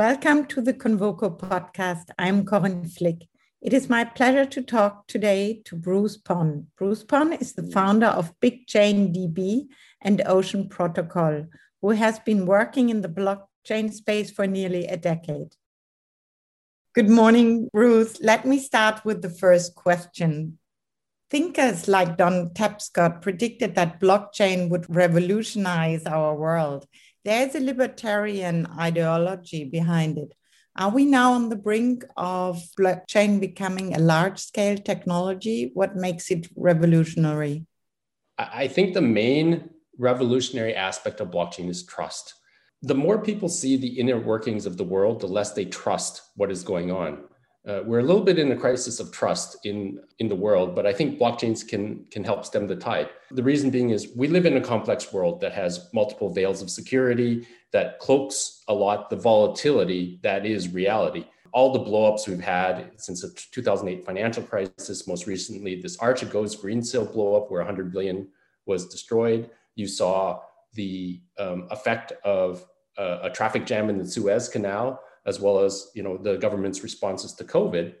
Welcome to the Convoco podcast. I'm Corinne Flick. It is my pleasure to talk today to Bruce Pon. Bruce Pon is the founder of BigchainDB and Ocean Protocol, who has been working in the blockchain space for nearly a decade. Good morning, Bruce. Let me start with the first question. Thinkers like Don Tapscott predicted that blockchain would revolutionize our world. There's a libertarian ideology behind it. Are we now on the brink of blockchain becoming a large scale technology? What makes it revolutionary? I think the main revolutionary aspect of blockchain is trust. The more people see the inner workings of the world, the less they trust what is going on uh, we're a little bit in a crisis of trust in in the world but i think blockchains can can help stem the tide. The reason being is we live in a complex world that has multiple veils of security that cloaks a lot the volatility that is reality. All the blowups we've had since the 2008 financial crisis most recently this archegos greensill blowup where 100 billion was destroyed. You saw the um, effect of uh, a traffic jam in the suez canal as well as you know the government's responses to COVID,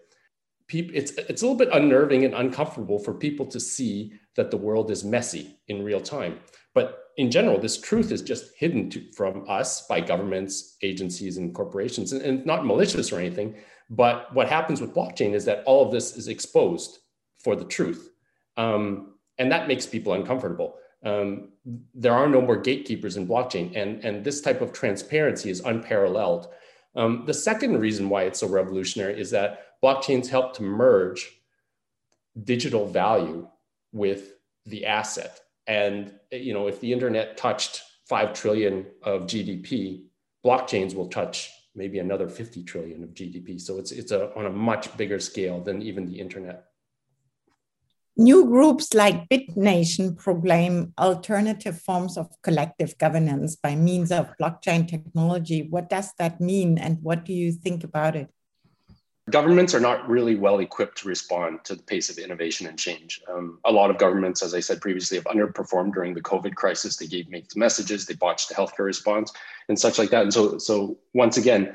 it's it's a little bit unnerving and uncomfortable for people to see that the world is messy in real time. But in general, this truth is just hidden to, from us by governments, agencies, and corporations, and, and not malicious or anything. But what happens with blockchain is that all of this is exposed for the truth, um, and that makes people uncomfortable. Um, there are no more gatekeepers in blockchain, and and this type of transparency is unparalleled. Um, the second reason why it's so revolutionary is that blockchains help to merge digital value with the asset. And you know, if the internet touched five trillion of GDP, blockchains will touch maybe another 50 trillion of GDP. So it's it's a, on a much bigger scale than even the internet. New groups like BitNation proclaim alternative forms of collective governance by means of blockchain technology. What does that mean, and what do you think about it? Governments are not really well equipped to respond to the pace of innovation and change. Um, a lot of governments, as I said previously, have underperformed during the COVID crisis. They gave mixed messages, they botched the healthcare response, and such like that. And so, so once again,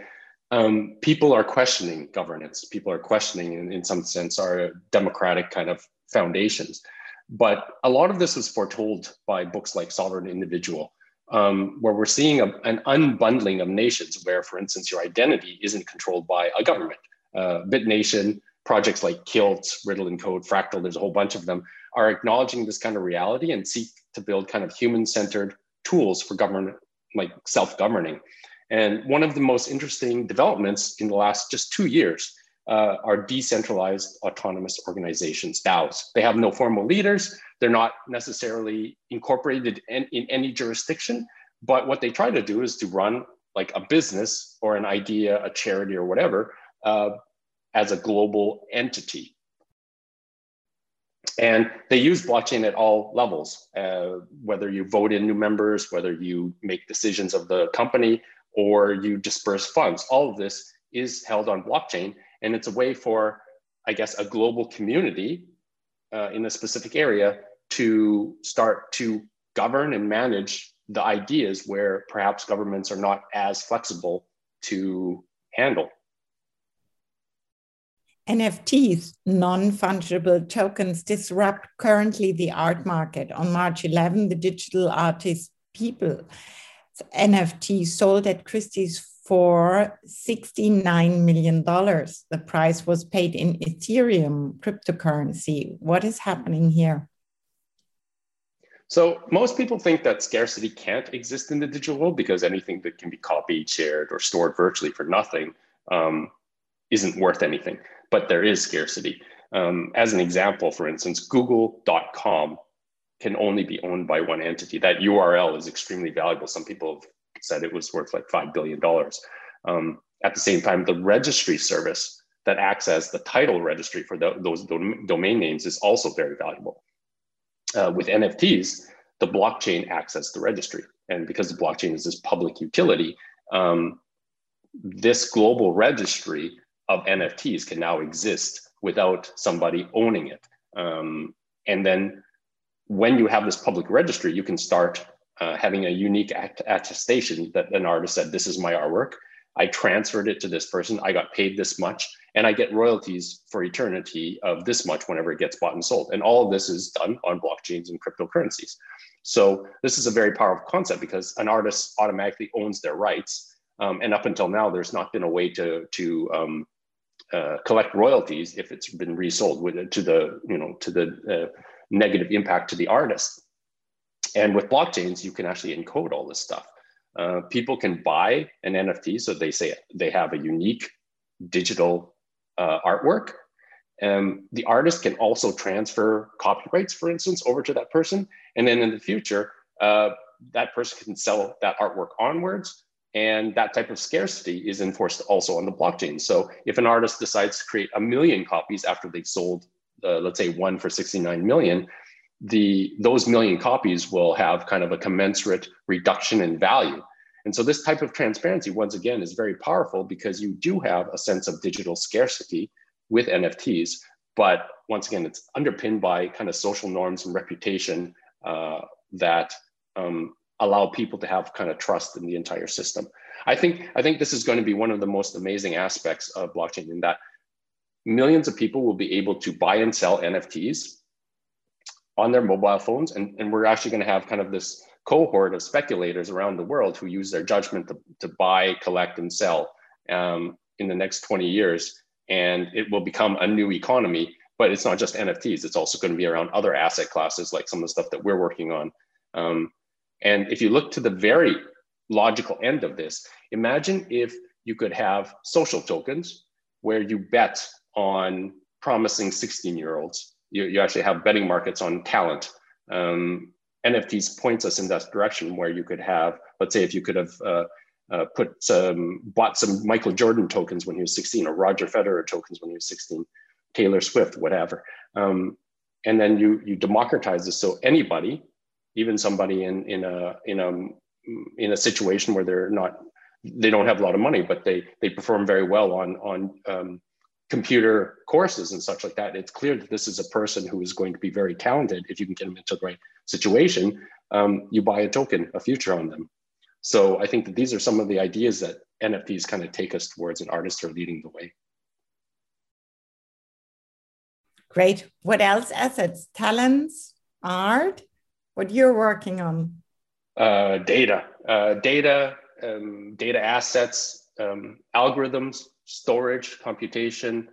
um, people are questioning governance. People are questioning, in, in some sense, our democratic kind of foundations. But a lot of this was foretold by books like Sovereign Individual, um, where we're seeing a, an unbundling of nations, where, for instance, your identity isn't controlled by a government. Uh, BitNation, projects like Kilt, Riddle and Code, Fractal, there's a whole bunch of them, are acknowledging this kind of reality and seek to build kind of human centered tools for government, like self governing. And one of the most interesting developments in the last just two years uh, are decentralized autonomous organizations, DAOs. They have no formal leaders. They're not necessarily incorporated in, in any jurisdiction. But what they try to do is to run like a business or an idea, a charity or whatever, uh, as a global entity. And they use blockchain at all levels, uh, whether you vote in new members, whether you make decisions of the company, or you disperse funds. All of this is held on blockchain. And it's a way for, I guess, a global community uh, in a specific area to start to govern and manage the ideas where perhaps governments are not as flexible to handle. NFTs, non fungible tokens, disrupt currently the art market. On March 11, the digital artist Beeple NFT sold at Christie's for $69 million. The price was paid in Ethereum cryptocurrency. What is happening here? So, most people think that scarcity can't exist in the digital world because anything that can be copied, shared, or stored virtually for nothing um, isn't worth anything. But there is scarcity. Um, as an example, for instance, google.com can only be owned by one entity. That URL is extremely valuable. Some people have said it was worth like $5 billion. Um, at the same time, the registry service that acts as the title registry for the, those dom- domain names is also very valuable. Uh, with NFTs, the blockchain acts as the registry. And because the blockchain is this public utility, um, this global registry of NFTs can now exist without somebody owning it. Um, and then when you have this public registry, you can start uh, having a unique attestation that an artist said, This is my artwork. I transferred it to this person. I got paid this much, and I get royalties for eternity of this much whenever it gets bought and sold. And all of this is done on blockchains and cryptocurrencies. So this is a very powerful concept because an artist automatically owns their rights. Um, and up until now, there's not been a way to to um, uh, collect royalties if it's been resold with, to the you know to the uh, negative impact to the artist. And with blockchains, you can actually encode all this stuff. Uh, people can buy an NFT, so they say they have a unique digital uh, artwork. Um, the artist can also transfer copyrights, for instance, over to that person. And then in the future, uh, that person can sell that artwork onwards. And that type of scarcity is enforced also on the blockchain. So if an artist decides to create a million copies after they've sold, uh, let's say one for 69 million, the those million copies will have kind of a commensurate reduction in value. And so this type of transparency, once again, is very powerful because you do have a sense of digital scarcity with NFTs. But once again, it's underpinned by kind of social norms and reputation uh, that um, allow people to have kind of trust in the entire system. I think I think this is going to be one of the most amazing aspects of blockchain in that millions of people will be able to buy and sell NFTs on their mobile phones. And, and we're actually going to have kind of this cohort of speculators around the world who use their judgment to, to buy, collect, and sell um, in the next 20 years. And it will become a new economy. But it's not just NFTs, it's also going to be around other asset classes, like some of the stuff that we're working on. Um, and if you look to the very logical end of this, imagine if you could have social tokens where you bet on promising 16 year olds you, you actually have betting markets on talent. Um, NFTs points us in that direction where you could have, let's say, if you could have uh, uh, put some, bought some Michael Jordan tokens when he was 16, or Roger Federer tokens when he was 16, Taylor Swift, whatever, um, and then you you democratize this so anybody, even somebody in in a in a in a situation where they're not they don't have a lot of money, but they they perform very well on on um, computer courses and such like that, it's clear that this is a person who is going to be very talented. If you can get them into the right situation, um, you buy a token, a future on them. So I think that these are some of the ideas that NFTs kind of take us towards, and artists are leading the way. Great. What else? Assets, talents, art. What you're working on? Uh, data, uh, data, um, data assets, um, algorithms, storage, computation.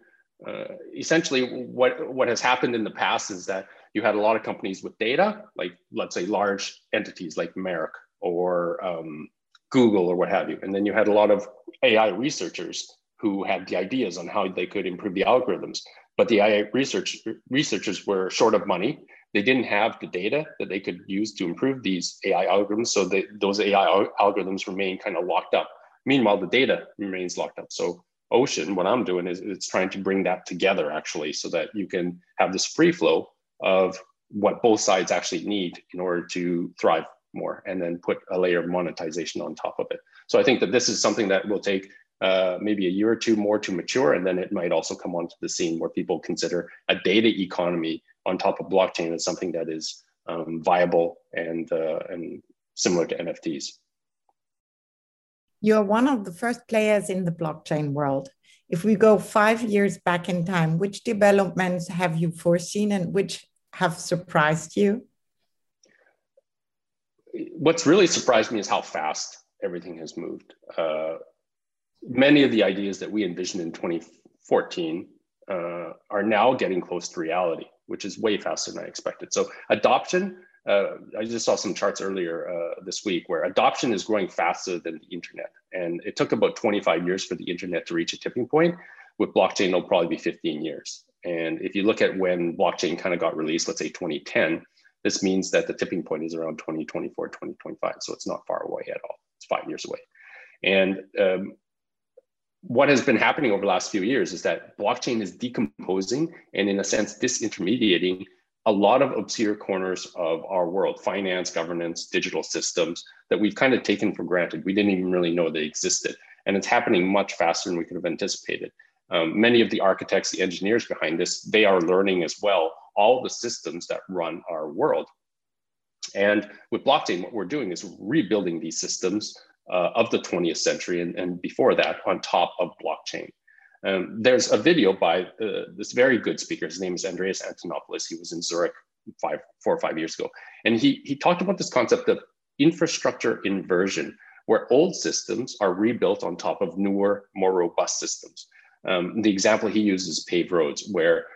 Uh, essentially, what, what has happened in the past is that you had a lot of companies with data, like let's say large entities like Merck or um, Google or what have you. And then you had a lot of AI researchers who had the ideas on how they could improve the algorithms. But the AI research researchers were short of money. They didn't have the data that they could use to improve these AI algorithms. So they, those AI algorithms remain kind of locked up. Meanwhile, the data remains locked up. So ocean what i'm doing is it's trying to bring that together actually so that you can have this free flow of what both sides actually need in order to thrive more and then put a layer of monetization on top of it. So i think that this is something that will take uh, maybe a year or two more to mature and then it might also come onto the scene where people consider a data economy on top of blockchain as something that is um, viable and uh, and similar to nfts you're one of the first players in the blockchain world. If we go five years back in time, which developments have you foreseen and which have surprised you? What's really surprised me is how fast everything has moved. Uh, many of the ideas that we envisioned in 2014 uh, are now getting close to reality, which is way faster than I expected. So adoption uh, I just saw some charts earlier uh, this week where adoption is growing faster than the internet. And it took about 25 years for the internet to reach a tipping point. With blockchain, it'll probably be 15 years. And if you look at when blockchain kind of got released, let's say 2010, this means that the tipping point is around 2024, 2025. So it's not far away at all. It's five years away. And um, what has been happening over the last few years is that blockchain is decomposing and, in a sense, disintermediating a lot of obscure corners of our world finance governance digital systems that we've kind of taken for granted. We didn't even really know they existed. And it's happening much faster than we could have anticipated. Um, many of the architects the engineers behind this they are learning as well all the systems that run our world. And with blockchain what we're doing is rebuilding these systems uh, of the 20th century and, and before that on top of blockchain. Um, there's a video by uh, this very good speaker. His name is Andreas Antonopoulos. He was in Zurich five, four or five years ago. And he, he talked about this concept of infrastructure inversion, where old systems are rebuilt on top of newer, more robust systems. Um, the example he uses is paved roads, where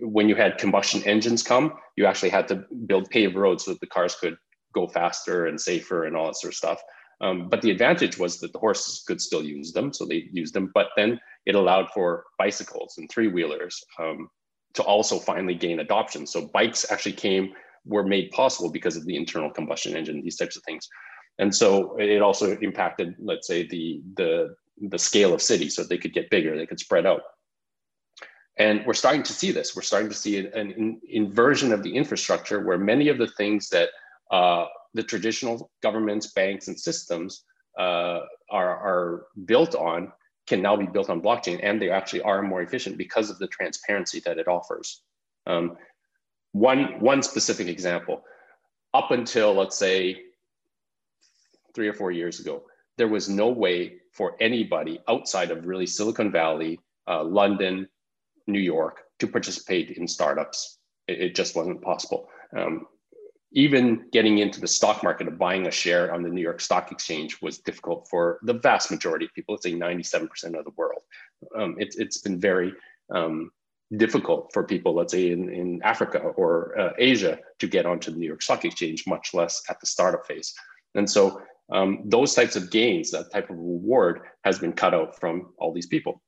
when you had combustion engines come, you actually had to build paved roads so that the cars could go faster and safer and all that sort of stuff. Um, but the advantage was that the horses could still use them, so they used them. But then it allowed for bicycles and three wheelers um, to also finally gain adoption. So bikes actually came were made possible because of the internal combustion engine, these types of things. And so it also impacted, let's say, the the the scale of cities, so they could get bigger, they could spread out. And we're starting to see this. We're starting to see an, inversion of the infrastructure where many of the things that uh, the traditional governments, banks, and systems uh, are, are built on can now be built on blockchain, and they actually are more efficient because of the transparency that it offers. Um, one, one specific example, up until let's say three or four years ago, there was no way for anybody outside of really Silicon Valley, uh, London, New York to participate in startups. It, it just wasn't possible. Um, even getting into the stock market of buying a share on the New York Stock Exchange was difficult for the vast majority of people. Let's say 97% of the world. Um, it, it's been very um, difficult for people, let's say in, in Africa or uh, Asia, to get onto the New York Stock Exchange, much less at the startup phase. And so um, those types of gains, that type of reward has been cut out from all these people.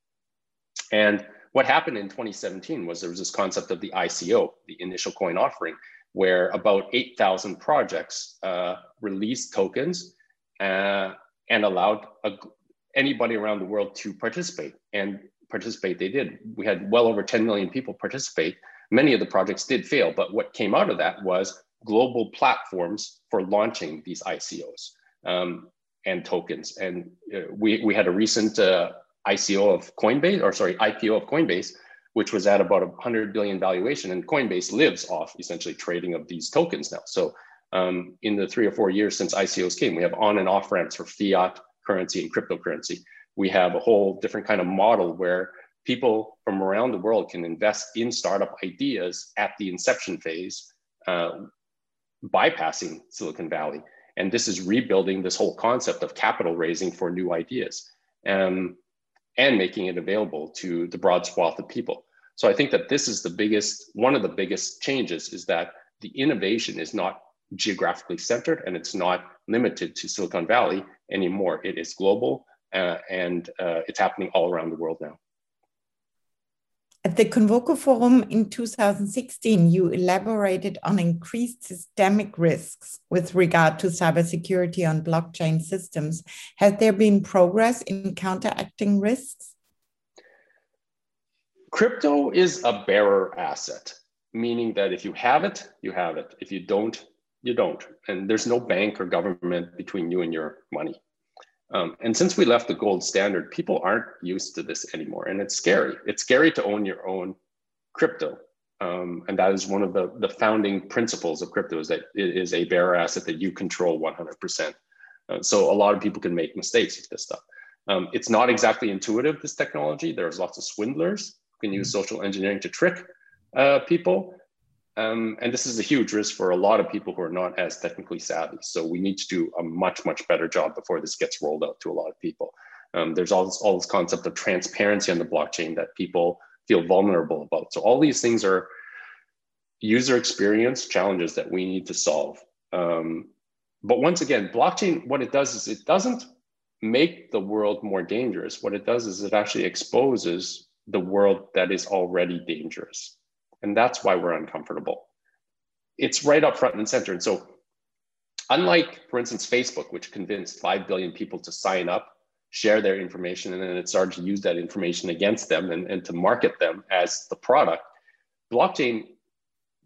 And what happened in 2017 was there was this concept of the ICO, the initial coin offering, where about 8,000 projects uh, released tokens uh, and allowed a, anybody around the world to participate. And participate they did. We had well over 10 million people participate. Many of the projects did fail, but what came out of that was global platforms for launching these ICOs um, and tokens. And uh, we, we had a recent uh, ICO of Coinbase, or sorry, IPO of Coinbase, which was at about a 100 billion valuation. And Coinbase lives off essentially trading of these tokens now. So um, in the three or four years since ICOs came, we have on and off ramps for fiat currency and cryptocurrency. We have a whole different kind of model where people from around the world can invest in startup ideas at the inception phase, uh, bypassing Silicon Valley. And this is rebuilding this whole concept of capital raising for new ideas. Um, and making it available to the broad swath of people. So I think that this is the biggest, one of the biggest changes is that the innovation is not geographically centered and it's not limited to Silicon Valley anymore. It is global uh, and uh, it's happening all around the world now. At the Convoco Forum in 2016, you elaborated on increased systemic risks with regard to cybersecurity on blockchain systems. Has there been progress in counteracting risks? Crypto is a bearer asset, meaning that if you have it, you have it. If you don't, you don't. And there's no bank or government between you and your money. Um, and since we left the gold standard, people aren't used to this anymore. And it's scary. It's scary to own your own crypto. Um, and that is one of the, the founding principles of crypto is that it is a bearer asset that you control 100%. Uh, so a lot of people can make mistakes with this stuff. Um, it's not exactly intuitive, this technology. There's lots of swindlers can use social engineering to trick uh, people. Um, and this is a huge risk for a lot of people who are not as technically savvy. So we need to do a much, much better job before this gets rolled out to a lot of people. Um, there's all this, all this concept of transparency on the blockchain that people feel vulnerable about. So all these things are user experience challenges that we need to solve. Um, but once again, blockchain, what it does is it doesn't make the world more dangerous. What it does is it actually exposes the world that is already dangerous. And that's why we're uncomfortable. It's right up front and center. And so, unlike, for instance, Facebook, which convinced 5 billion people to sign up, share their information, and then it started to use that information against them and, and to market them as the product, blockchain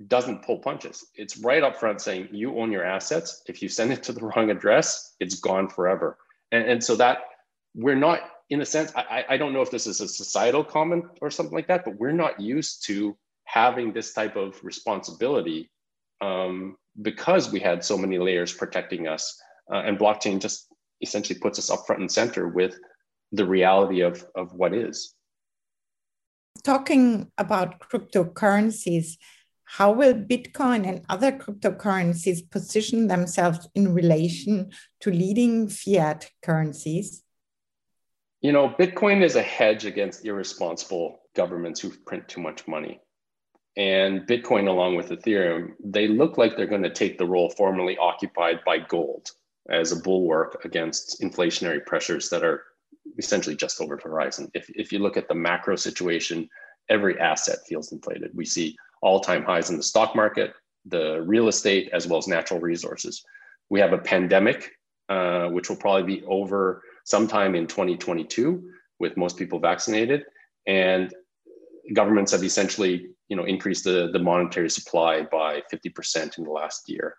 doesn't pull punches. It's right up front saying you own your assets. If you send it to the wrong address, it's gone forever. And, and so that we're not, in a sense, I, I don't know if this is a societal comment or something like that, but we're not used to having this type of responsibility um, because we had so many layers protecting us. Uh, and blockchain just essentially puts us up front and center with the reality of, of what is. Talking about cryptocurrencies, how will Bitcoin and other cryptocurrencies position themselves in relation to leading fiat currencies? You know, Bitcoin is a hedge against irresponsible governments who print too much money. And Bitcoin, along with Ethereum, they look like they're going to take the role formerly occupied by gold as a bulwark against inflationary pressures that are essentially just over the horizon. If, if you look at the macro situation, every asset feels inflated. We see all time highs in the stock market, the real estate, as well as natural resources. We have a pandemic, uh, which will probably be over sometime in 2022 with most people vaccinated. And governments have essentially you know, increased the, the monetary supply by 50% in the last year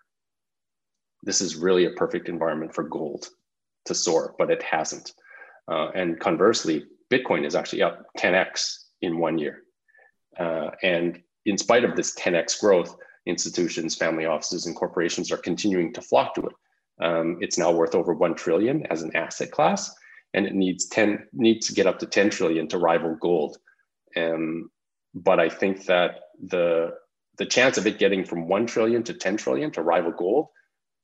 this is really a perfect environment for gold to soar, but it hasn't. Uh, and conversely, Bitcoin is actually up 10x in one year. Uh, and in spite of this 10x growth, institutions, family offices, and corporations are continuing to flock to it. Um, it's now worth over 1 trillion as an asset class, and it needs 10 needs to get up to 10 trillion to rival gold. Um, but I think that the the chance of it getting from 1 trillion to 10 trillion to rival gold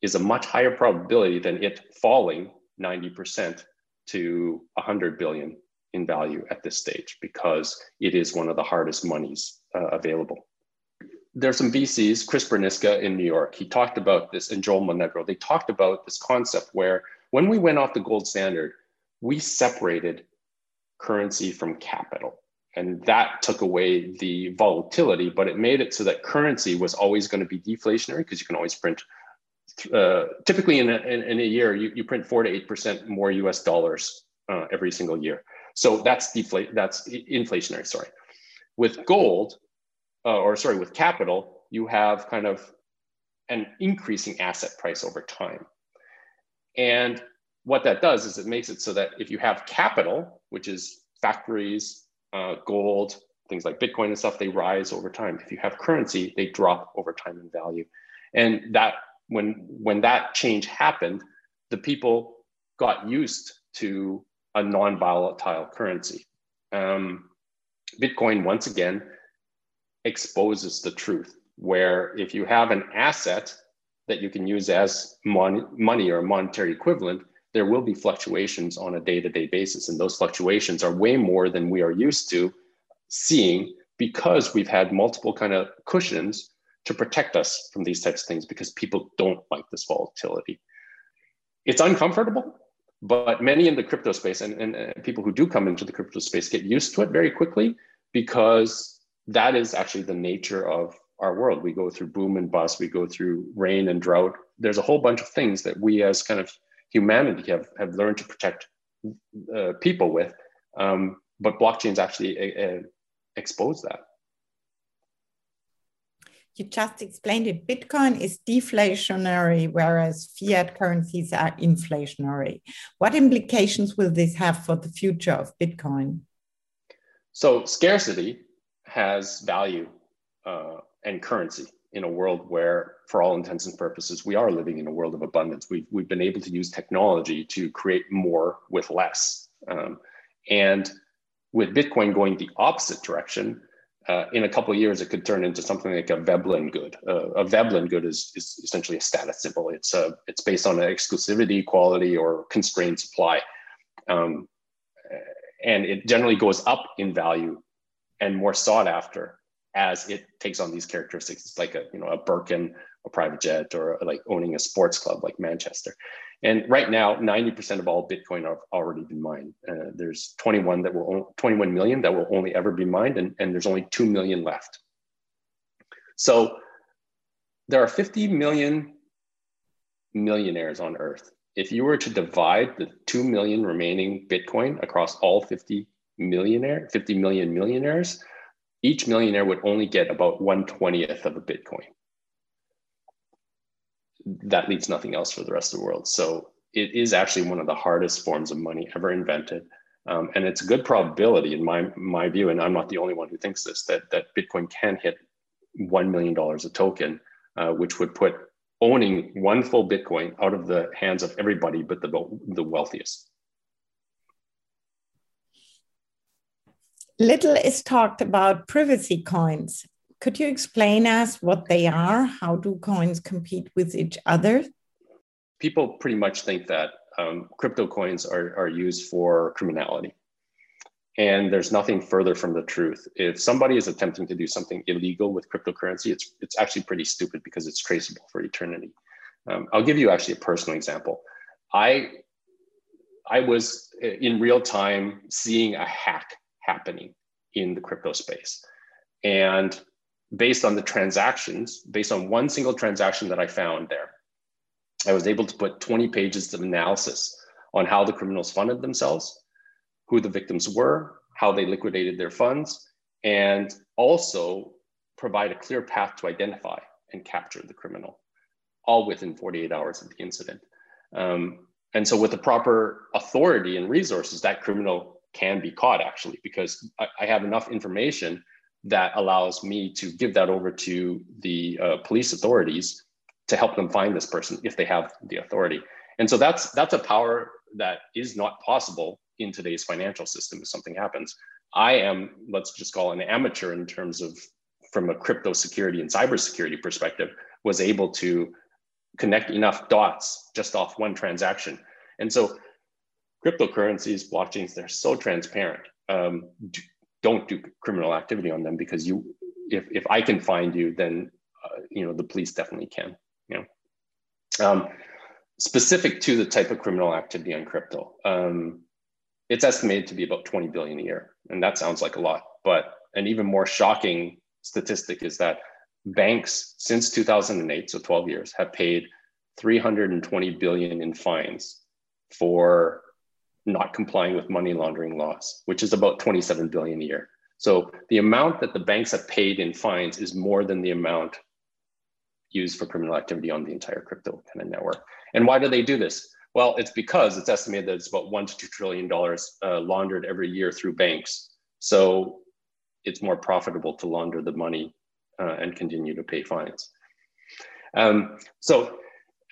is a much higher probability than it falling 90% to 100 billion in value at this stage because it is one of the hardest monies uh, available. There's some VCs, Chris Burniske in New York, he talked about this, and Joel Monegro, they talked about this concept where when we went off the gold standard, we separated currency from capital. And that took away the volatility, but it made it so that currency was always going to be deflationary because you can always print uh, typically in a, in, in, a year, you, you print four to eight percent more U.S. dollars uh, every single year. So that's deflate. That's inflationary. Sorry. With gold, uh, or sorry, with capital, you have kind of an increasing asset price over time. And what that does is it makes it so that if you have capital, which is factories, uh, gold, things like Bitcoin and stuff, they rise over time. If you have currency, they drop over time in value. And that when when that change happened, the people got used to a non-volatile currency. Um, Bitcoin once again exposes the truth, where if you have an asset that you can use as mon- money or monetary equivalent, there will be fluctuations on a day-to-day basis, and those fluctuations are way more than we are used to seeing because we've had multiple kind of cushions to protect us from these types of things because people don't like this volatility. It's uncomfortable, but many in the crypto space and, and, and people who do come into the crypto space get used to it very quickly because that is actually the nature of our world. We go through boom and bust, we go through rain and drought. There's a whole bunch of things that we as kind of humanity have, have learned to protect uh, people with. Um, but blockchains actually uh, expose that you just explained it. Bitcoin is deflationary, whereas fiat currencies are inflationary. What implications will this have for the future of Bitcoin? So, scarcity has value uh, and currency in a world where, for all intents and purposes, we are living in a world of abundance. We've, we've been able to use technology to create more with less. Um, and with Bitcoin going the opposite direction, uh, in a couple of years, it could turn into something like a Veblen good. Uh, a Veblen good is, is essentially a status symbol. It's a, uh, it's based on exclusivity, quality, or constrained supply, um, and it generally goes up in value and more sought after as it takes on these characteristics. It's like a you know a Birkin, a private jet, or like owning a sports club like Manchester. And right now, 90% of all Bitcoin have already been mined. Uh, there's 21 that will 21 million that will only ever be mined, and, and there's only 2 million left. So there are 50 million millionaires on Earth. If you were to divide the 2 million remaining Bitcoin across all 50 millionaire, 50 million millionaires, each millionaire would only get about 120th of a Bitcoin that leaves nothing else for the rest of the world. So it is actually one of the hardest forms of money ever invented. Um, and it's a good probability in my, my view, and I'm not the only one who thinks this, that, that Bitcoin can hit $1 million a token, uh, which would put owning one full Bitcoin out of the hands of everybody but the, the wealthiest. Little is talked about privacy coins. Could you explain us what they are? How do coins compete with each other? People pretty much think that um, crypto coins are, are used for criminality. And there's nothing further from the truth. If somebody is attempting to do something illegal with cryptocurrency, it's, it's actually pretty stupid because it's traceable for eternity. Um, I'll give you actually a personal example. I, I was uh, in real time seeing a hack happening in the crypto space. And based on the transactions, based on one single transaction that I found there, I was able to put 20 pages of analysis on how the criminals funded themselves, who the victims were, how they liquidated their funds, and also provide a clear path to identify and capture the criminal, all within 48 hours of the incident. Um, and so, with the proper authority and resources, that criminal can be caught actually because I, I have enough information that allows me to give that over to the uh, police authorities to help them find this person if they have the authority. And so that's that's a power that is not possible in today's financial system if something happens. I am let's just call an amateur in terms of from a crypto security and cybersecurity perspective was able to connect enough dots just off one transaction. And so cryptocurrencies, blockchains, they're so transparent. Um, don't do criminal activity on them because you, if, if I can find you, then uh, you know the police definitely can. You know, um, specific to the type of criminal activity on crypto, um, it's estimated to be about 20 billion a year, and that sounds like a lot. But an even more shocking statistic is that banks since 2008, so 12 years, have paid 320 billion in fines for not complying with money laundering laws, which is about 27 billion a year. So the amount that the banks have paid in fines is more than the amount used for criminal activity on the entire crypto kind of network. And why do they do this? Well, it's because it's estimated that it's about one to two trillion dollars uh, laundered every year through banks. So it's more profitable to launder the money uh, and continue to pay fines. Um, so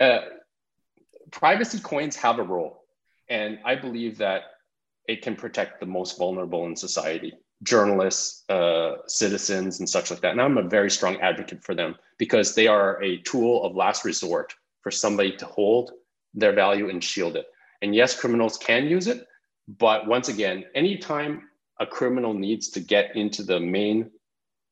uh, privacy coins have a role. And I believe that it can protect the most vulnerable in society journalists, uh, citizens, and such like that. And I'm a very strong advocate for them because they are a tool of last resort for somebody to hold their value and shield it. And yes, criminals can use it, but once again, anytime a criminal needs to get into the main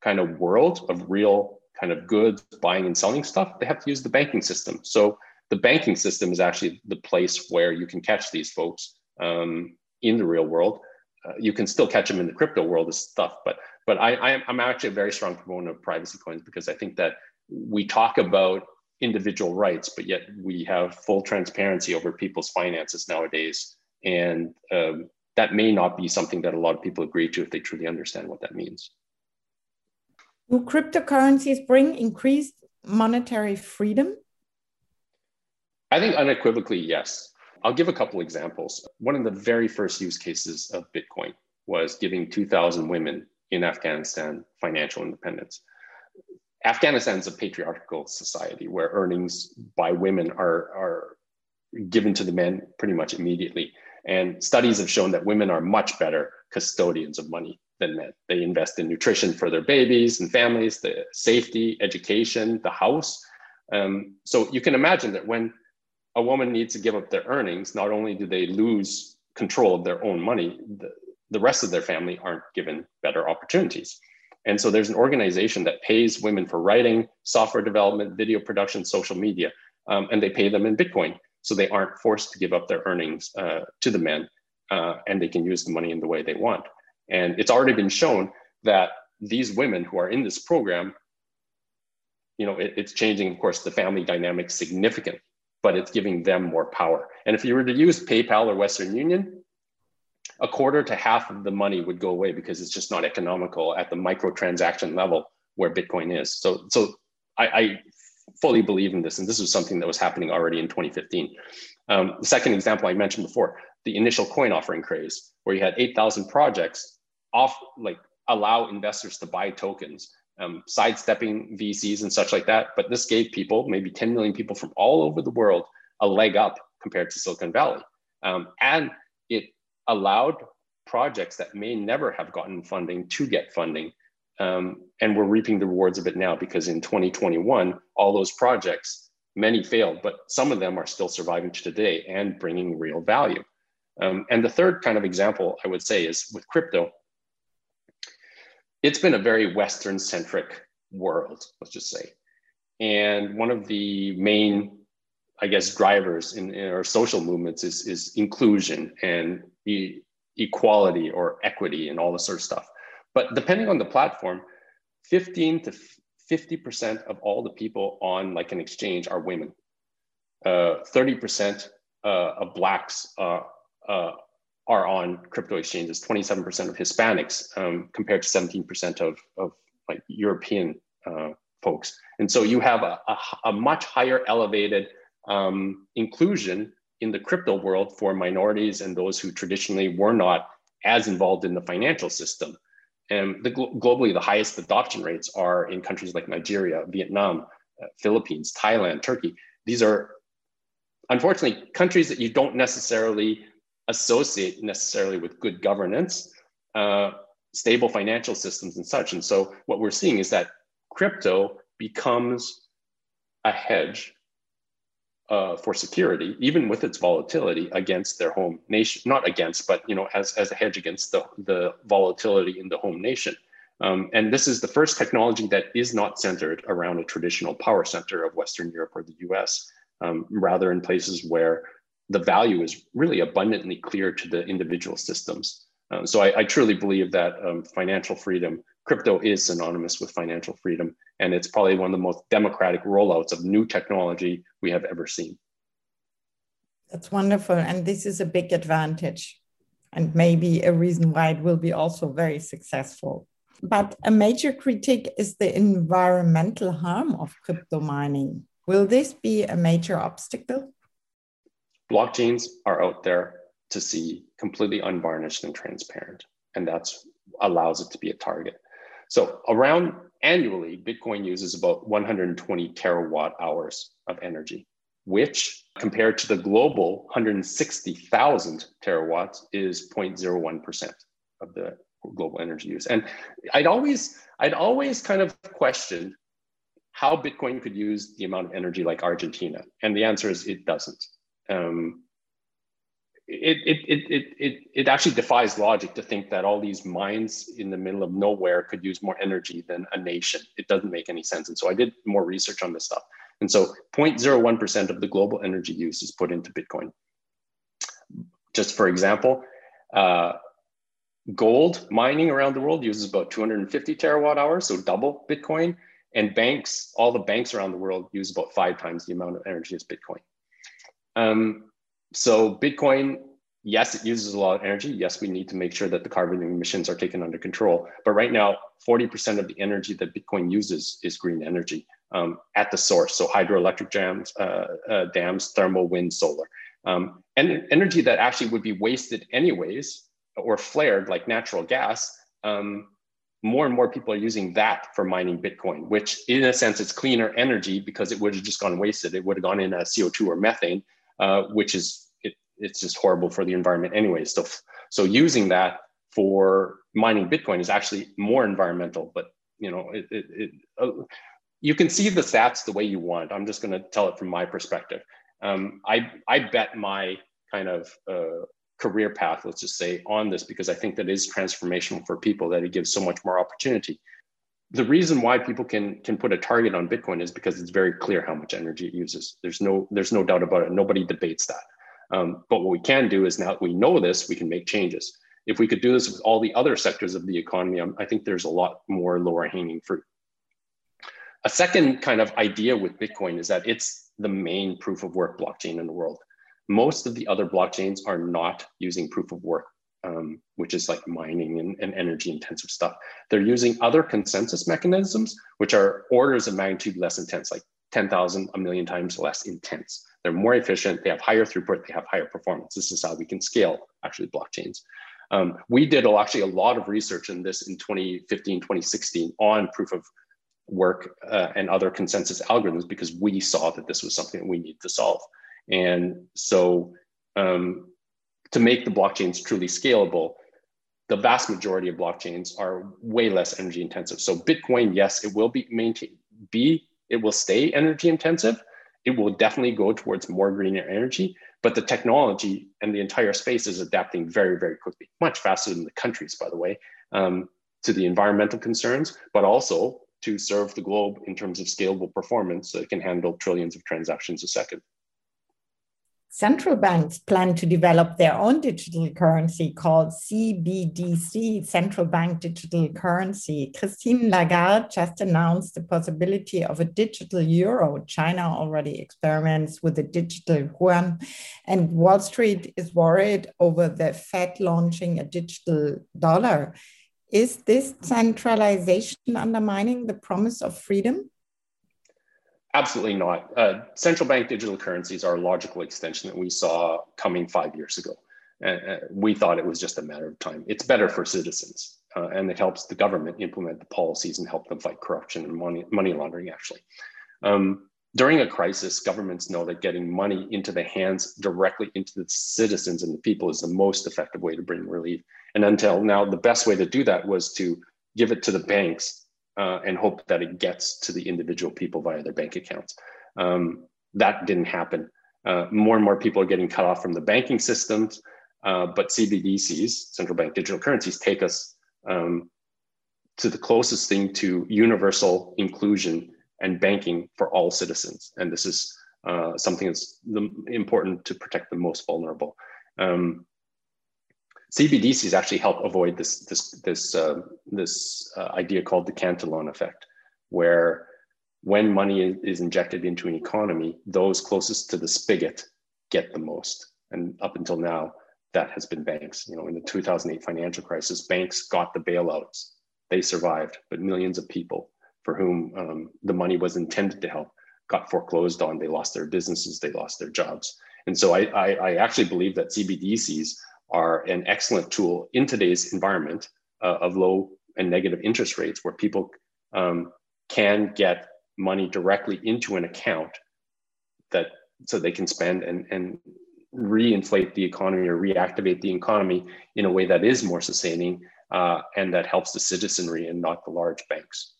kind of world of real kind of goods, buying and selling stuff, they have to use the banking system. So the banking system is actually the place where you can catch these folks um, in the real world. Uh, you can still catch them in the crypto world as stuff, but but I, I'm actually a very strong proponent of privacy coins because I think that we talk about individual rights, but yet we have full transparency over people's finances nowadays, and um, that may not be something that a lot of people agree to if they truly understand what that means. Will cryptocurrencies bring increased monetary freedom? I think unequivocally, yes. I'll give a couple examples. One of the very first use cases of Bitcoin was giving 2,000 women in Afghanistan financial independence. Afghanistan is a patriarchal society where earnings by women are, are given to the men pretty much immediately. And studies have shown that women are much better custodians of money than men. They invest in nutrition for their babies and families, the safety, education, the house. Um, so you can imagine that when a woman needs to give up their earnings, not only do they lose control of their own money, the, the rest of their family aren't given better opportunities. And so there's an organization that pays women for writing, software development, video production, social media, um, and they pay them in Bitcoin. So they aren't forced to give up their earnings uh, to the men uh, and they can use the money in the way they want. And it's already been shown that these women who are in this program, you know, it, it's changing, of course, the family dynamic significantly but it's giving them more power. And if you were to use PayPal or Western Union, a quarter to half of the money would go away because it's just not economical at the micro transaction level where Bitcoin is. So, so I, I fully believe in this, and this was something that was happening already in 2015. Um, the second example I mentioned before, the initial coin offering craze, where you had 8,000 projects off, like allow investors to buy tokens, um, sidestepping VCs and such like that. But this gave people, maybe 10 million people from all over the world, a leg up compared to Silicon Valley. Um, and it allowed projects that may never have gotten funding to get funding. Um, and we're reaping the rewards of it now because in 2021, all those projects, many failed, but some of them are still surviving to today and bringing real value. Um, and the third kind of example I would say is with crypto, it's been a very Western centric world, let's just say. And one of the main, I guess, drivers in, in our social movements is, is inclusion and e- equality or equity and all this sort of stuff. But depending on the platform, 15 to 50% of all the people on like an exchange are women. Uh, 30% uh, of blacks uh, uh are on crypto exchanges, 27% of Hispanics um, compared to 17% of, of like European uh, folks. And so you have a, a, a much higher elevated um, inclusion in the crypto world for minorities and those who traditionally were not as involved in the financial system. And the, globally, the highest adoption rates are in countries like Nigeria, Vietnam, uh, Philippines, Thailand, Turkey. These are unfortunately countries that you don't necessarily associate necessarily with good governance, uh, stable financial systems, and such. And so, what we're seeing is that crypto becomes a hedge uh, for security, even with its volatility against their home nation, not against, but you know, as, as a hedge against the, the volatility in the home nation. Um, and this is the first technology that is not centered around a traditional power center of Western Europe or the US, um, rather in places where the value is really abundantly clear to the individual systems. Um, so I, I, truly believe that um, financial freedom, crypto is synonymous with financial freedom, and it's probably one of the most democratic rollouts of new technology we have ever seen. That's wonderful, and this is a big advantage, and maybe a reason why it will be also very successful. But a major critique is the environmental harm of crypto mining. Will this be a major obstacle? Blockchains are out there to see completely unvarnished and transparent and that's allows it to be a target. So around annually bitcoin uses about 120 terawatt hours of energy which compared to the global 160,000 terawatts is 0.01% of the global energy use. And i'd always i'd always kind of questioned how bitcoin could use the amount of energy like argentina and the answer is it doesn't um, it, it, it, it, it it actually defies logic to think that all these mines in the middle of nowhere could use more energy than a nation. It doesn't make any sense. And so I did more research on this stuff. And so 0.01% of the global energy use is put into Bitcoin. Just for example, uh, gold mining around the world uses about 250 terawatt hours, so double Bitcoin. And banks, all the banks around the world use about five times the amount of energy as Bitcoin. Um, so Bitcoin, yes, it uses a lot of energy. Yes, we need to make sure that the carbon emissions are taken under control. But right now, 40% of the energy that Bitcoin uses is green energy um, at the source. So hydroelectric dams, uh, uh, dams, thermal, wind, solar. Um, and energy that actually would be wasted anyways or flared like natural gas um, more and more people are using that for mining Bitcoin, which in a sense it's cleaner energy because it would have just gone wasted. It would have gone in as CO2 or methane, uh, which is it, it's just horrible for the environment anyway. So, so using that for mining Bitcoin is actually more environmental, but you know, it, it, it uh, you can see the stats the way you want. I'm just going to tell it from my perspective. Um, I, I bet my kind of uh, career path, let's just say, on this because I think that is transformational for people that it gives so much more opportunity the reason why people can can put a target on bitcoin is because it's very clear how much energy it uses. There's no there's no doubt about it. Nobody debates that. Um, but what we can do is now that we know this we can make changes. If we could do this with all the other sectors of the economy um, i think there's a lot more lower hanging fruit. A second kind of idea with bitcoin is that it's the main proof of work blockchain in the world. Most of the other blockchains are not using proof of work um, which is like mining and, and, energy intensive stuff. They're using other consensus mechanisms, which are orders of magnitude less intense, like 10,000, a million times less intense. They're more efficient, they have higher throughput, they have higher performance. This is how we can scale actually blockchains. Um, we did actually a lot of research in this in 2015, 2016 on proof of work uh, and other consensus algorithms because we saw that this was something that we need to solve. And so um, to make the blockchains truly scalable, the vast majority of blockchains are way less energy intensive. So Bitcoin, yes, it will be maintained, be it will stay energy intensive. It will definitely go towards more greener energy, but the technology and the entire space is adapting very, very quickly, much faster than the countries, by the way, um, to the environmental concerns, but also to serve the globe in terms of scalable performance that can handle trillions of transactions a second central banks plan to develop their own digital currency called CBDC, Central Bank Digital Currency. Christine Lagarde just announced the possibility of a digital euro. China already experiments with the digital yuan, and Wall Street is worried over the Fed launching a digital dollar. Is this centralization undermining the promise of freedom? Absolutely not. Uh, central bank digital currencies are a logical extension that we saw coming five years ago. Uh, we thought it was just a matter of time. It's better for citizens, uh, and it helps the government implement the policies and help them fight corruption and money, money laundering, actually. Um, during a crisis, governments know that getting money into the hands directly into the citizens and the people is the most effective way to bring relief. And until now, the best way to do that was to give it to the banks uh, and hope that it gets to the individual people via their bank accounts. Um, that didn't happen. Uh, more and more people are getting cut off from the banking systems, uh, but CBDCs, central bank digital currencies, take us um, to the closest thing to universal inclusion and banking for all citizens. And this is uh, something that's the, important to protect the most vulnerable. Um, CBDCs actually help avoid this this this uh, this uh, idea called the Cantillon effect, where when money is injected into an economy, those closest to the spigot get the most. And up until now, that has been banks. You know, in the 2008 financial crisis, banks got the bailouts; they survived, but millions of people for whom um, the money was intended to help got foreclosed on. They lost their businesses, they lost their jobs. And so I, I, I actually believe that CBDCs are an excellent tool in today's environment uh, of low and negative interest rates where people um, can get money directly into an account that so they can spend and, and reinflate the economy or reactivate the economy in a way that is more sustaining uh, and that helps the citizenry and not the large banks.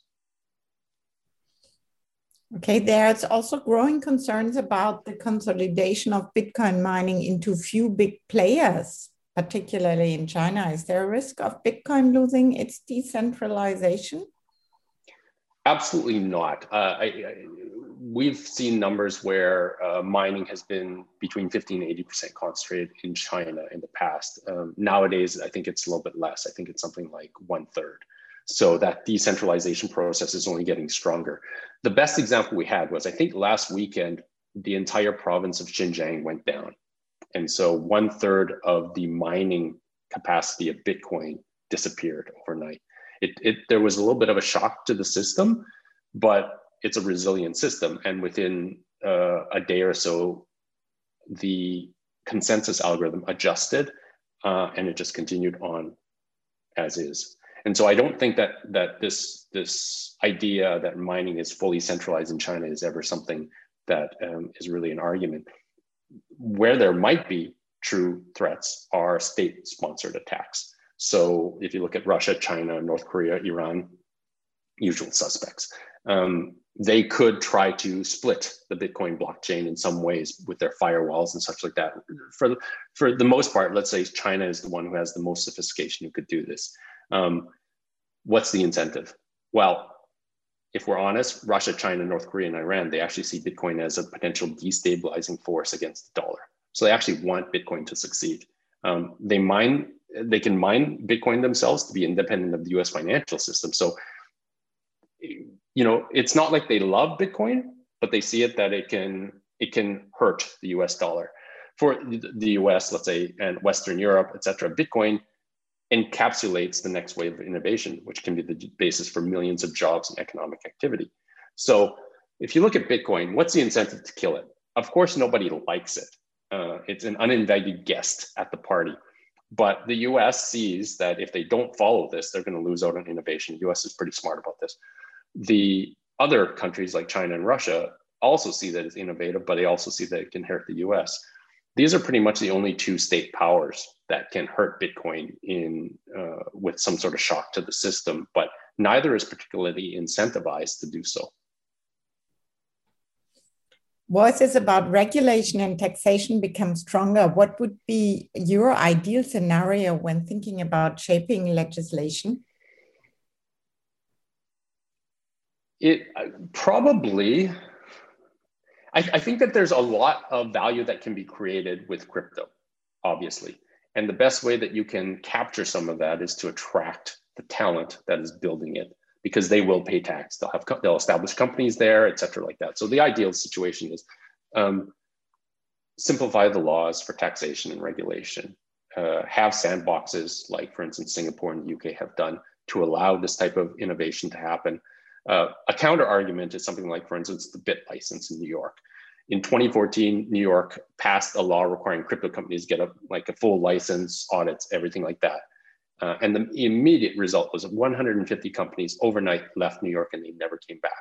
Okay, there's also growing concerns about the consolidation of Bitcoin mining into few big players particularly in China? Is there a risk of Bitcoin losing its decentralization? Absolutely not. Uh, I, I, we've seen numbers where uh, mining has been between 15 and 80% concentrated in China in the past. Um, nowadays, I think it's a little bit less. I think it's something like one third. So that decentralization process is only getting stronger. The best example we had was I think last weekend, the entire province of Xinjiang went down. And so one third of the mining capacity of Bitcoin disappeared overnight. It, it, there was a little bit of a shock to the system, but it's a resilient system. And within uh, a day or so, the consensus algorithm adjusted uh, and it just continued on as is. And so I don't think that that this this idea that mining is fully centralized in China is ever something that um, is really an argument where there might be true threats are state sponsored attacks. So if you look at Russia, China, North Korea, Iran, usual suspects, um, they could try to split the Bitcoin blockchain in some ways with their firewalls and such like that. For the, for the most part, let's say China is the one who has the most sophistication who could do this. Um, what's the incentive? Well, if we're honest, Russia, China, North Korea, and Iran, they actually see Bitcoin as a potential destabilizing force against the dollar. So they actually want Bitcoin to succeed. Um, they mine, they can mine Bitcoin themselves to be independent of the U.S. financial system. So, you know, it's not like they love Bitcoin, but they see it that it can it can hurt the U.S. dollar. For the U.S., let's say, and Western Europe, et cetera, Bitcoin encapsulates the next wave of innovation, which can be the basis for millions of jobs and economic activity. So if you look at Bitcoin, what's the incentive to kill it? Of course, nobody likes it. Uh, it's an uninvited guest at the party. but the US sees that if they don't follow this, they're going to lose out on innovation. The US is pretty smart about this. The other countries like China and Russia also see that it's innovative, but they also see that it can hurt the US. These are pretty much the only two state powers that can hurt Bitcoin in uh, with some sort of shock to the system, but neither is particularly incentivized to do so. Voices about regulation and taxation become stronger. What would be your ideal scenario when thinking about shaping legislation? It uh, probably, I, I think that there's a lot of value that can be created with crypto, obviously. And the best way that you can capture some of that is to attract the talent that is building it because they will pay tax. They'll have they'll establish companies there, et cetera, like that. So the ideal situation is um, simplify the laws for taxation and regulation. Uh, have sandboxes like, for instance, Singapore and the UK have done to allow this type of innovation to happen. Uh, a counter argument is something like, for instance, the bit license in New York. In 2014, New York passed a law requiring crypto companies get a like a full license, audits, everything like that. Uh, and the immediate result was 150 companies overnight left New York and they never came back.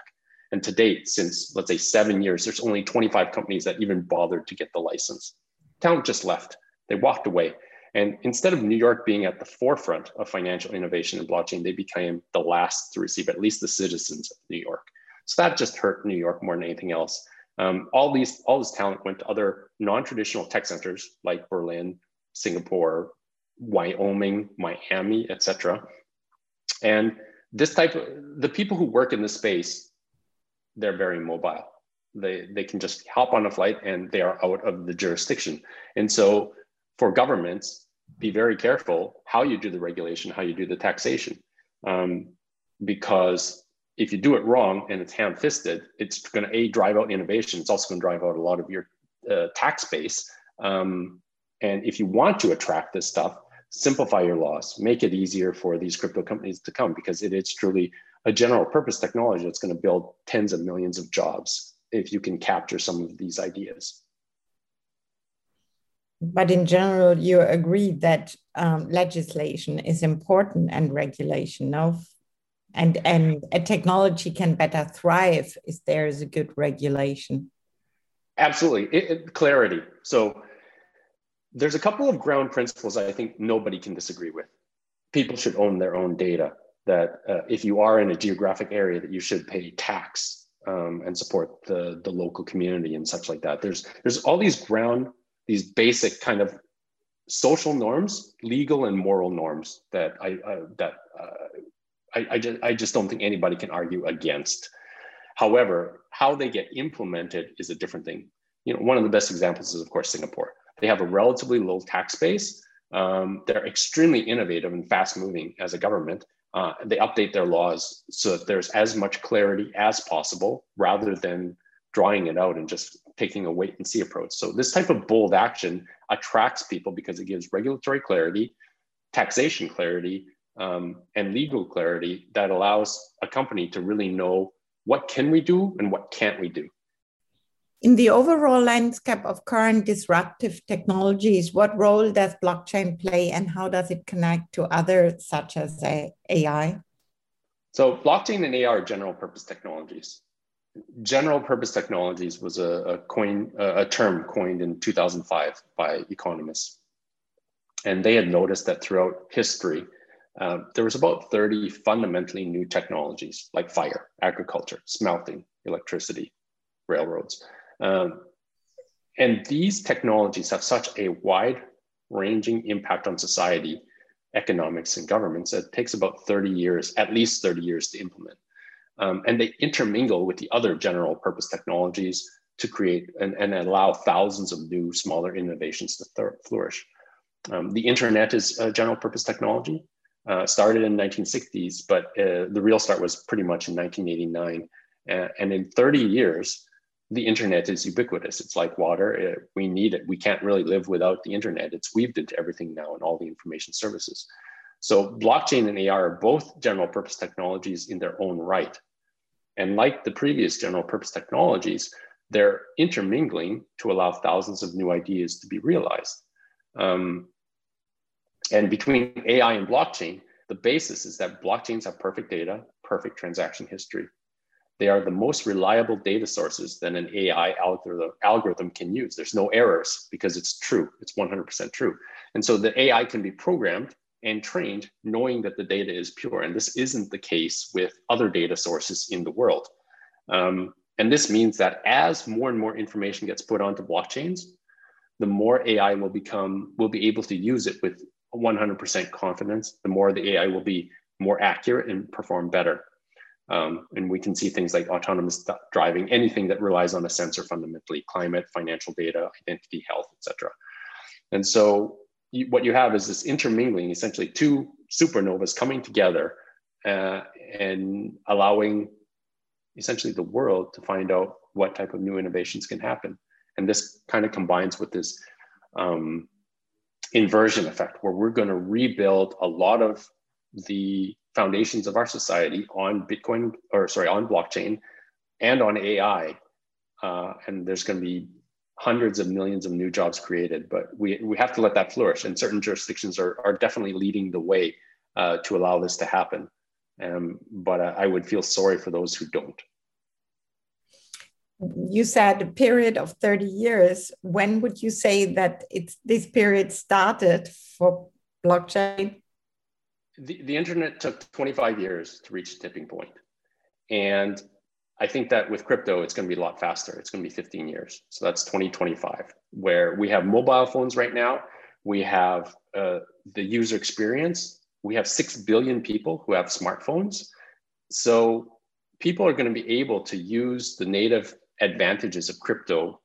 And to date, since let's say seven years, there's only 25 companies that even bothered to get the license. Town just left. They walked away. And instead of New York being at the forefront of financial innovation and blockchain, they became the last to receive at least the citizens of New York. So that just hurt New York more than anything else. Um, all these, all this talent went to other non-traditional tech centers like Berlin, Singapore, Wyoming, Miami, etc. And this type of the people who work in this space, they're very mobile. They they can just hop on a flight and they are out of the jurisdiction. And so for governments, be very careful how you do the regulation, how you do the taxation, um, because if you do it wrong and it's ham-fisted, it's going to a drive out innovation. It's also going to drive out a lot of your uh, tax base. Um, and if you want to attract this stuff, simplify your laws, make it easier for these crypto companies to come because it is truly a general purpose technology that's going to build tens of millions of jobs if you can capture some of these ideas. But in general, you agree that um, legislation is important and regulation, of, And, and a technology can better thrive if there is a good regulation. Absolutely. It, it, clarity. So there's a couple of ground principles I think nobody can disagree with. People should own their own data. That uh, if you are in a geographic area, that you should pay tax um, and support the the local community and such like that. There's there's all these ground these basic kind of social norms, legal and moral norms that I uh, that uh, I, I just I just don't think anybody can argue against. However, how they get implemented is a different thing. You know, one of the best examples is of course Singapore they have a relatively low tax base. Um, they're extremely innovative and fast moving as a government. Uh, they update their laws so that there's as much clarity as possible rather than drawing it out and just taking a wait and see approach. So this type of bold action attracts people because it gives regulatory clarity, taxation clarity, um, and legal clarity that allows a company to really know what can we do and what can't we do. In the overall landscape of current disruptive technologies, what role does blockchain play and how does it connect to others such as AI? So, blockchain and AI are general purpose technologies. General purpose technologies was a, a coin, a term coined in 2005 by economists. And they had noticed that throughout history, uh, there was about 30 fundamentally new technologies like fire, agriculture, smelting, electricity, railroads. Um, and these technologies have such a wide ranging impact on society, economics, and governments that it takes about 30 years, at least 30 years to implement. Um, and they intermingle with the other general purpose technologies to create and, and allow thousands of new, smaller innovations to flourish. Um, the internet is a general purpose technology, uh, started in 1960s, but uh, the real start was pretty much in 1989. Uh, and in 30 years, the internet is ubiquitous. It's like water. It, we need it. We can't really live without the internet. It's weaved into everything now and all the information services. So blockchain and AI are both general purpose technologies in their own right. And like the previous general purpose technologies, they're intermingling to allow thousands of new ideas to be realized. Um, And between AI and blockchain, the basis is that blockchains have perfect data, perfect transaction history. They are the most reliable data sources that an AI algorithm, algorithm can use. There's no errors because it's true, it's 100% true. And so the AI can be programmed and trained knowing that the data is pure. And this isn't the case with other data sources in the world. Um, and this means that as more and more information gets put onto blockchains, the more AI will become, will be able to use it with 100% confidence, the more the AI will be more accurate and perform better. Um, and we can see things like autonomous driving, anything that relies on a sensor fundamentally, climate, financial data, identity, health, etc. And so you, what you have is this intermingling, essentially two supernovas coming together uh, and allowing essentially the world to find out what type of new innovations can happen. And this kind of combines with this um, inversion effect, where we're going to rebuild a lot of the foundations of our society on Bitcoin, or sorry, on blockchain and on AI. Uh, and there's going to be hundreds of millions of new jobs created, but we, we have to let that flourish. And certain jurisdictions are, are definitely leading the way uh, to allow this to happen. Um, but uh, I would feel sorry for those who don't. You said a period of 30 years. When would you say that it's this period started for blockchain? The, the internet took 25 years to reach tipping point. And I think that with crypto, it's going to be a lot faster. It's going to be 15 years. So that's 2025, where we have mobile phones right now. We have uh, the user experience. We have 6 billion people who have smartphones. So people are going to be able to use the native advantages of crypto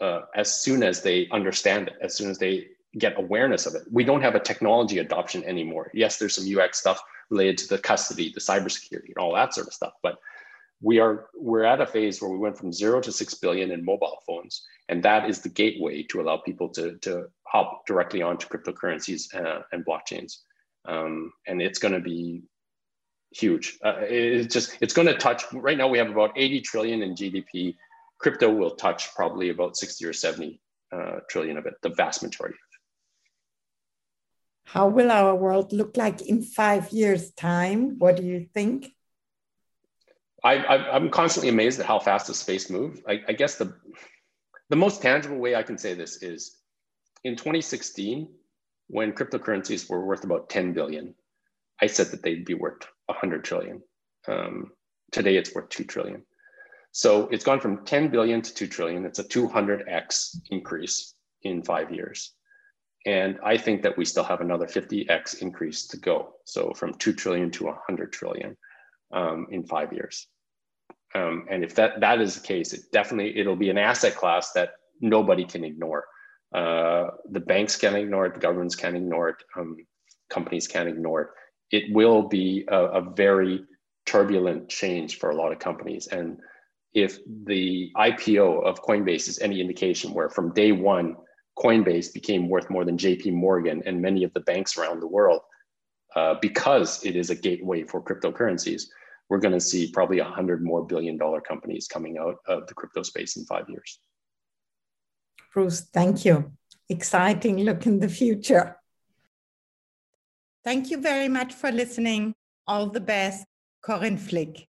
uh, as soon as they understand it, as soon as they get awareness of it. We don't have a technology adoption anymore. Yes, there's some UX stuff related to the custody, the cybersecurity, and all that sort of stuff, but we are we're at a phase where we went from zero to six billion in mobile phones, and that is the gateway to allow people to to hop directly onto cryptocurrencies uh, and blockchains. Um, and it's going to be huge. Uh, it's just it's going to touch. Right now, we have about 80 trillion in GDP. Crypto will touch probably about 60 or 70 uh, trillion of it, the vast majority. How will our world look like in five years' time? What do you think? I, am constantly amazed at how fast the space moves. I, I guess the the most tangible way I can say this is in 2016, when cryptocurrencies were worth about 10 billion, I said that they'd be worth 100 trillion. Um, today, it's worth 2 trillion. So it's gone from 10 billion to 2 trillion. It's a 200x increase in five years. And I think that we still have another 50x increase to go. So from 2 trillion to 100 trillion um, in five years. Um, and if that that is the case, it definitely it'll be an asset class that nobody can ignore. Uh, the banks can't ignore it, the governments can't ignore it, um, companies can't ignore it. It will be a, a, very turbulent change for a lot of companies. And if the IPO of Coinbase is any indication, where from day one Coinbase became worth more than JP Morgan and many of the banks around the world, uh, because it is a gateway for cryptocurrencies, we're going to see probably 100 more billion dollar companies coming out of the crypto space in five years. Bruce, thank you. Exciting look in the future. Thank you very much for listening. All the best, Corinne Flick.